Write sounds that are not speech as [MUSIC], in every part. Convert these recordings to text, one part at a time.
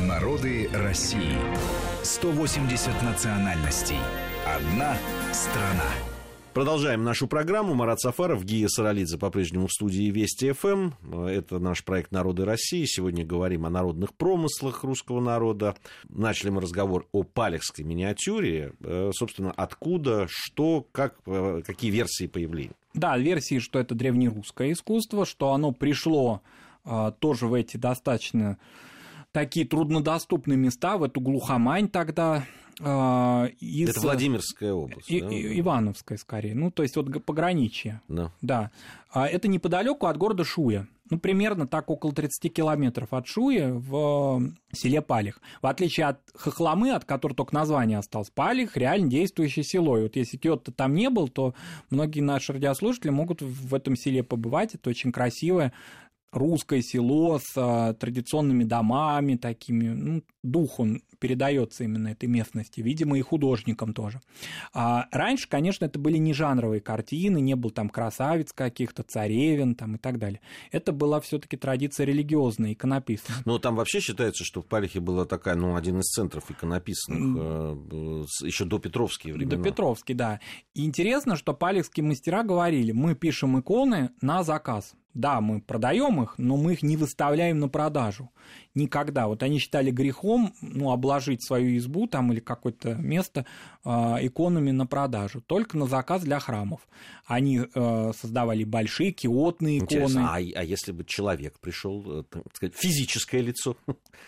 Народы России. 180 национальностей. Одна страна. Продолжаем нашу программу. Марат Сафаров, Гия Саралидзе по-прежнему в студии Вести ФМ. Это наш проект «Народы России». Сегодня говорим о народных промыслах русского народа. Начали мы разговор о палехской миниатюре. Э, собственно, откуда, что, как, э, какие версии появления? Да, версии, что это древнерусское искусство, что оно пришло а, тоже в эти достаточно такие труднодоступные места, в эту глухомань тогда, а, из... Это Владимирская область. И, да? Ивановская, скорее. Ну, то есть вот пограничье. Да. да. А это неподалеку от города Шуя. Ну, примерно так около 30 километров от Шуя в селе Палих. В отличие от Хохломы, от которой только название осталось, Палих реально действующее село. И вот если Киото там не был, то многие наши радиослушатели могут в этом селе побывать. Это очень красивое русское село с а, традиционными домами такими, ну, дух он передается именно этой местности, видимо, и художникам тоже. А раньше, конечно, это были не жанровые картины, не был там красавиц каких-то, царевин там и так далее. Это была все-таки традиция религиозная, иконописная. Ну, там вообще считается, что в Палихе была такая, ну, один из центров иконописных, э, еще до Петровские времена. До Петровские, да. И интересно, что палихские мастера говорили, мы пишем иконы на заказ. Да, мы продаем их, но мы их не выставляем на продажу. Никогда. Вот они считали грехом ну, обложить свою избу там или какое-то место э, иконами на продажу. Только на заказ для храмов. Они э, создавали большие киотные иконы. А, а если бы человек пришел, э, так сказать, физическое лицо?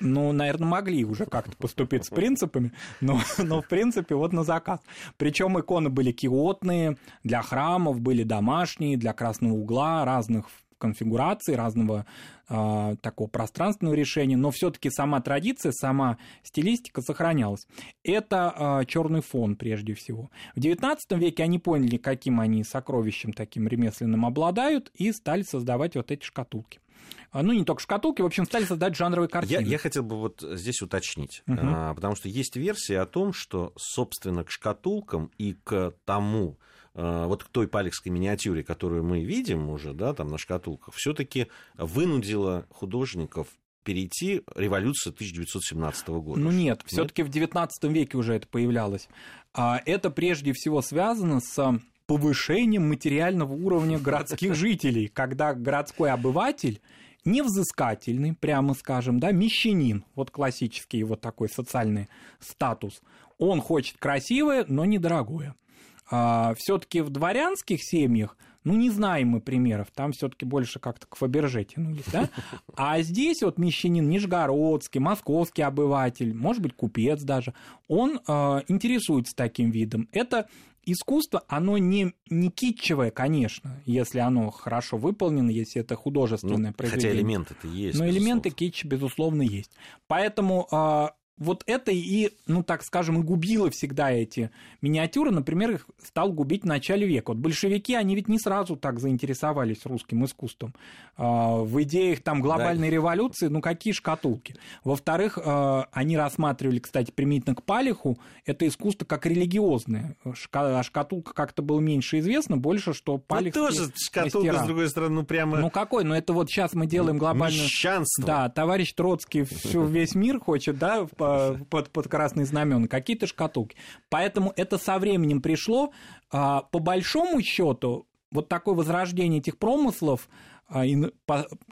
Ну, наверное, могли уже как-то поступить с принципами, но, но в принципе вот на заказ. Причем иконы были киотные, для храмов были домашние, для красного угла, разных конфигурации, разного э, такого пространственного решения, но все-таки сама традиция, сама стилистика сохранялась. Это э, а, черный фон прежде всего. В XIX веке они поняли, каким они сокровищем таким ремесленным обладают, и стали создавать вот эти шкатулки ну, не только шкатулки, в общем, стали создать жанровые картины. Я, я хотел бы вот здесь уточнить, угу. а, потому что есть версия о том, что, собственно, к шкатулкам и к тому, вот к той палехской миниатюре, которую мы видим уже, да, там на шкатулках, все-таки вынудила художников перейти революция 1917 года. Ну нет, все-таки в 19 веке уже это появлялось. А это прежде всего связано с повышением материального уровня городских жителей, когда городской обыватель невзыскательный, прямо скажем, да, мещанин, вот классический его такой социальный статус, он хочет красивое, но недорогое. А, все-таки в дворянских семьях, ну, не знаем мы примеров, там все-таки больше как-то к Фаберже тянулись, да? А здесь вот мещанин нижегородский, московский обыватель, может быть, купец даже, он э, интересуется таким видом. Это искусство, оно не, не китчевое, конечно, если оно хорошо выполнено, если это художественное ну, произведение. Хотя элементы-то есть. Но элементы китча, безусловно, есть. Поэтому э, вот это и, ну так скажем, и губило всегда эти миниатюры. Например, их стал губить в начале века. Вот большевики, они ведь не сразу так заинтересовались русским искусством. А, в идеях там глобальной да. революции, ну какие шкатулки. Во-вторых, а, они рассматривали, кстати, применительно к Палиху, это искусство как религиозное. А шкатулка как-то было меньше известно, больше, что Палих... Ну, тоже шкатулка, мастера. с другой стороны, ну прямо... Ну какой? Ну это вот сейчас мы делаем глобальную... Мещанство. Да, товарищ Троцкий всю, [LAUGHS] весь мир хочет, да, под, под красные знамена, какие-то шкатулки. Поэтому это со временем пришло. А, по большому счету, вот такое возрождение этих промыслов,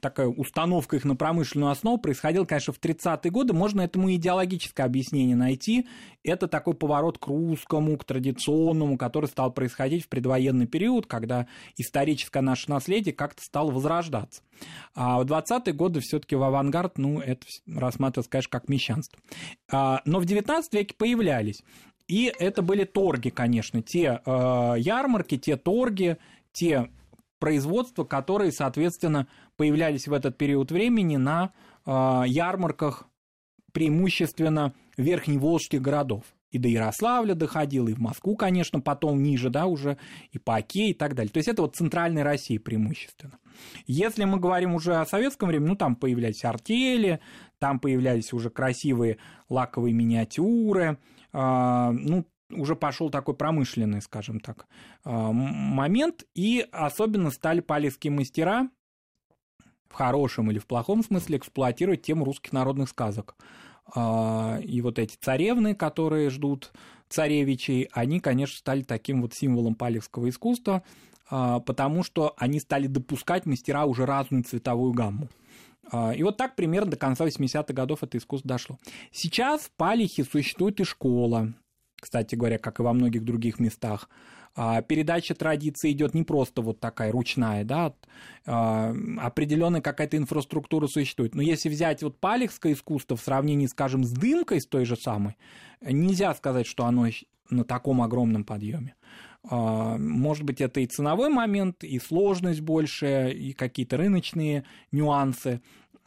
такая установка их на промышленную основу происходила, конечно, в 30-е годы. Можно этому идеологическое объяснение найти. Это такой поворот к русскому, к традиционному, который стал происходить в предвоенный период, когда историческое наше наследие как-то стало возрождаться. А в 20-е годы все таки в авангард, ну, это рассматривалось, конечно, как мещанство. А, но в 19 веке появлялись. И это были торги, конечно, те э, ярмарки, те торги, те производства, которые, соответственно, появлялись в этот период времени на э, ярмарках преимущественно верхневолжских городов. И до Ярославля доходил, и в Москву, конечно, потом ниже, да, уже и по Оке и так далее. То есть это вот центральной России преимущественно. Если мы говорим уже о советском времени, ну, там появлялись артели, там появлялись уже красивые лаковые миниатюры, э, ну, уже пошел такой промышленный, скажем так, а, момент, и особенно стали палевские мастера в хорошем или в плохом смысле эксплуатировать тему русских народных сказок. и вот эти царевны, которые ждут царевичей, они, конечно, стали таким вот символом палехского искусства, потому что они стали допускать мастера уже разную цветовую гамму. И вот так примерно до конца 80-х годов это искусство дошло. Сейчас в Палихе существует и школа, кстати говоря, как и во многих других местах. А, передача традиции идет не просто вот такая ручная, да, а, определенная какая-то инфраструктура существует. Но если взять вот палехское искусство в сравнении, скажем, с дымкой, с той же самой, нельзя сказать, что оно на таком огромном подъеме. А, может быть, это и ценовой момент, и сложность большая, и какие-то рыночные нюансы.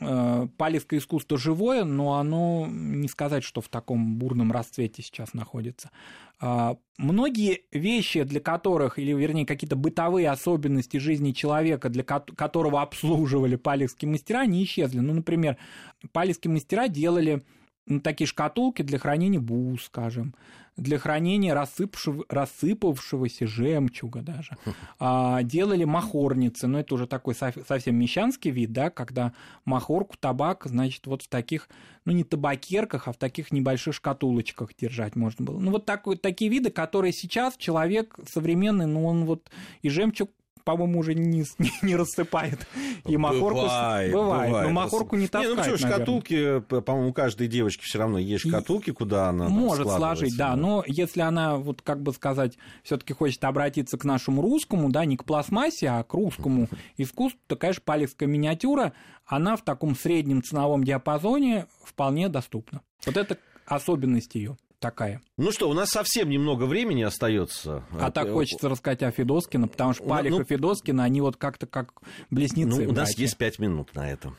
Э, палевское искусство живое, но оно не сказать, что в таком бурном расцвете сейчас находится. А, многие вещи, для которых, или вернее какие-то бытовые особенности жизни человека, для которого обслуживали палевские мастера, не исчезли. Ну, например, палевские мастера делали такие шкатулки для хранения бус, скажем, для хранения рассыпавшего, рассыпавшегося жемчуга даже. [LAUGHS] А, делали махорницы, но это уже такой совсем мещанский вид, да, когда махорку, табак, значит, вот в таких, ну не табакерках, а в таких небольших шкатулочках держать можно было. Ну вот так, такие виды, которые сейчас человек современный, ну он вот и жемчуг по-моему, уже не, [LAUGHS] не, не рассыпает. И махорку... Бывает, бывает, бывает. но махорку не таскает, Не, ну что, шкатулки, по-моему, у каждой девочки все равно есть шкатулки, куда она Может сложить, да, но если она, вот как бы сказать, все таки хочет обратиться к нашему русскому, да, не к пластмассе, а к русскому искусству, то, конечно, палецкая миниатюра, она в таком среднем ценовом диапазоне вполне доступна. Вот это особенность ее такая. Ну что, у нас совсем немного времени остается. А так хочется рассказать о Федоскино, потому что Палих ну, и Федоскина, они вот как-то как близнецы. Ну, у нас есть пять минут на это.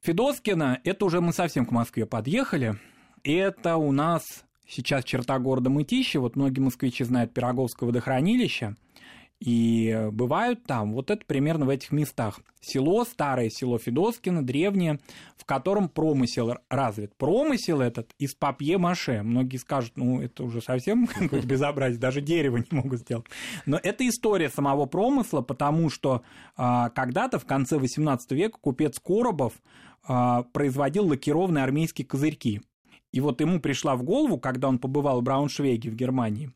Федоскина, это уже мы совсем к Москве подъехали. Это у нас сейчас черта города Мытищи. Вот многие москвичи знают Пироговское водохранилище – и бывают там, вот это примерно в этих местах. Село, старое село Федоскино, древнее, в котором промысел развит. Промысел этот из папье-маше. Многие скажут, ну, это уже совсем [LAUGHS] какое-то безобразие, даже дерево не могут сделать. Но это история самого промысла, потому что а, когда-то в конце XVIII века купец Коробов а, производил лакированные армейские козырьки. И вот ему пришла в голову, когда он побывал в Брауншвейге в Германии,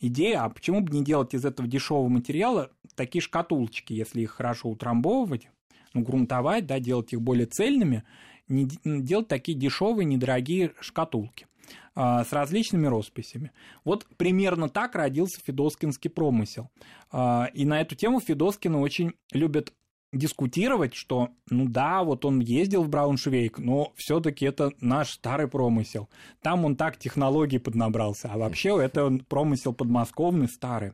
идея, а почему бы не делать из этого дешевого материала такие шкатулочки, если их хорошо утрамбовывать, ну, грунтовать, да, делать их более цельными, не, делать такие дешевые, недорогие шкатулки а, с различными росписями. Вот примерно так родился федоскинский промысел. А, и на эту тему Федоскины очень любят дискутировать, что, ну да, вот он ездил в Брауншвейк, но все-таки это наш старый промысел. Там он так технологий поднабрался, а вообще это промысел подмосковный старый.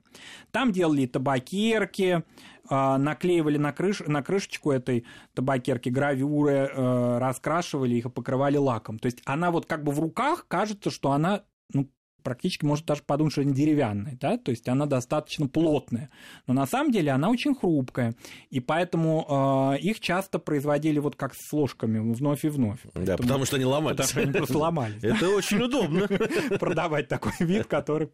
Там делали табакерки, а, наклеивали на, крыш, на крышечку этой табакерки гравюры, э, раскрашивали их и покрывали лаком. То есть она вот как бы в руках кажется, что она ну, практически может даже подумать, что они деревянные, да, то есть она достаточно плотная, но на самом деле она очень хрупкая, и поэтому э, их часто производили вот как с ложками вновь и вновь. Поэтому, да, потому что они ломались. Потому что они просто ломались. Это очень удобно. [LAUGHS] Продавать такой вид, который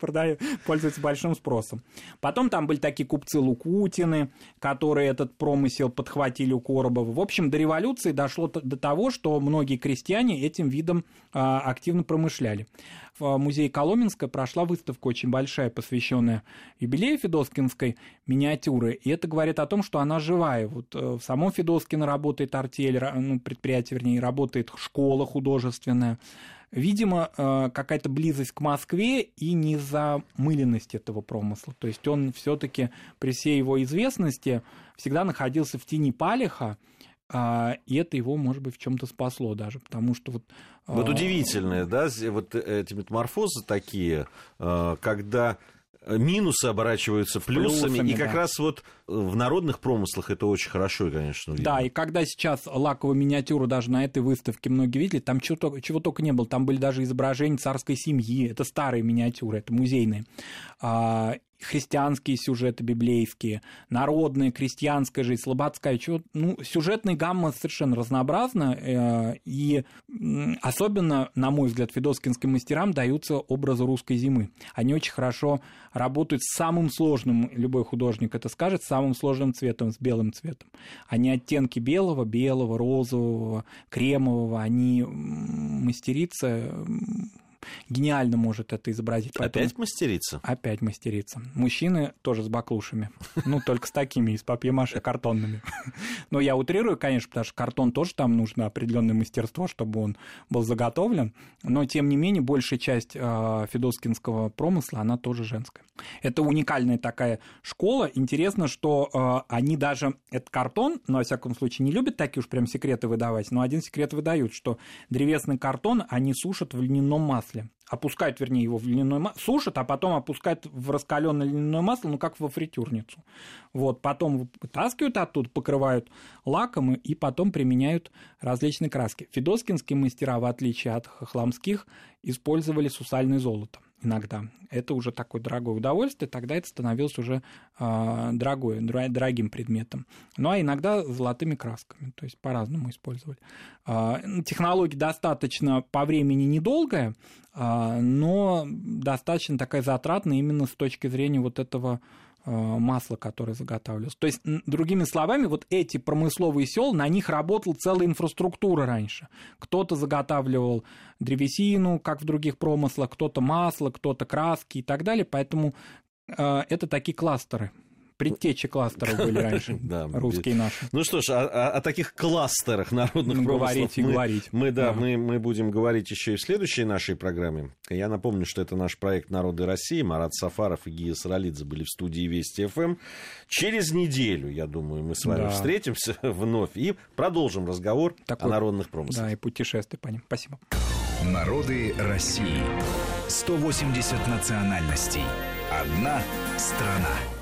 пользуется большим спросом. Потом там были такие купцы Лукутины, которые этот промысел подхватили у Коробова. В общем, до революции дошло до того, что многие крестьяне этим видом а, активно промышляли в музее Коломенска прошла выставка очень большая, посвященная юбилею Федоскинской миниатюры, и это говорит о том, что она живая. Вот э, в самом Федоскино работает артель, ну, предприятие, вернее, работает школа художественная. Видимо, э, какая-то близость к Москве и незамыленность этого промысла. То есть он все-таки при всей его известности всегда находился в тени Палиха, и это его, может быть, в чем-то спасло даже, потому что вот... Вот а... удивительное, да, вот эти метаморфозы такие, а, когда минусы оборачиваются плюсами, плюсами и как да. раз вот в народных промыслах это очень хорошо, конечно, видно. Да, и когда сейчас лаковую миниатюру даже на этой выставке многие видели, там чего, чего только не было, там были даже изображения царской семьи, это старые миниатюры, это музейные. Христианские сюжеты библейские, народная, крестьянская жизнь, слободская, чего, ну, сюжетная гамма совершенно разнообразна, э, и особенно, на мой взгляд, федоскинским мастерам даются образы русской зимы. Они очень хорошо работают с самым сложным, любой художник это скажет, с самым сложным цветом, с белым цветом. Они оттенки белого, белого, розового, кремового, они мастерица гениально может это изобразить. Поэтому... Опять мастерица? Опять мастерица. Мужчины тоже с баклушами. Ну, только с такими, из папье-маше картонными. Но я утрирую, конечно, потому что картон тоже там нужно определенное мастерство, чтобы он был заготовлен. Но, тем не менее, большая часть э, федоскинского промысла, она тоже женская. Это уникальная такая школа. Интересно, что э, они даже этот картон, но, во всяком случае, не любят такие уж прям секреты выдавать, но один секрет выдают, что древесный картон они сушат в льняном масле. Опускают, вернее, его в льняное масло, сушат, а потом опускают в раскаленное льняное масло, ну, как во фритюрницу. Вот, потом вытаскивают оттуда, покрывают лаком и потом применяют различные краски. Федоскинские мастера, в отличие от хохламских, использовали сусальное золото иногда. Это уже такое дорогое удовольствие, тогда это становилось уже э, дорогое, дорогим предметом. Ну а иногда золотыми красками, то есть по-разному использовали. Э, технология достаточно по времени недолгая, э, но достаточно такая затратная именно с точки зрения вот этого масло, которое заготавливалось. То есть, другими словами, вот эти промысловые села, на них работала целая инфраструктура раньше. Кто-то заготавливал древесину, как в других промыслах, кто-то масло, кто-то краски и так далее. Поэтому э, это такие кластеры предтечи кластеров [LAUGHS] были раньше, русские наши. Ну что ж, о, о таких кластерах народных говорить и мы, говорить. Мы, да, мы, мы будем говорить еще и в следующей нашей программе. Я напомню, что это наш проект «Народы России». Марат Сафаров и Гия Саралидзе были в студии Вести ФМ. Через неделю, я думаю, мы с вами да. встретимся [LAUGHS] вновь и продолжим разговор Такой, о народных промыслах. Да, и путешествия по ним. Спасибо. Народы России. 180 национальностей. Одна страна.